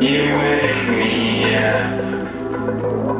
You wake me up.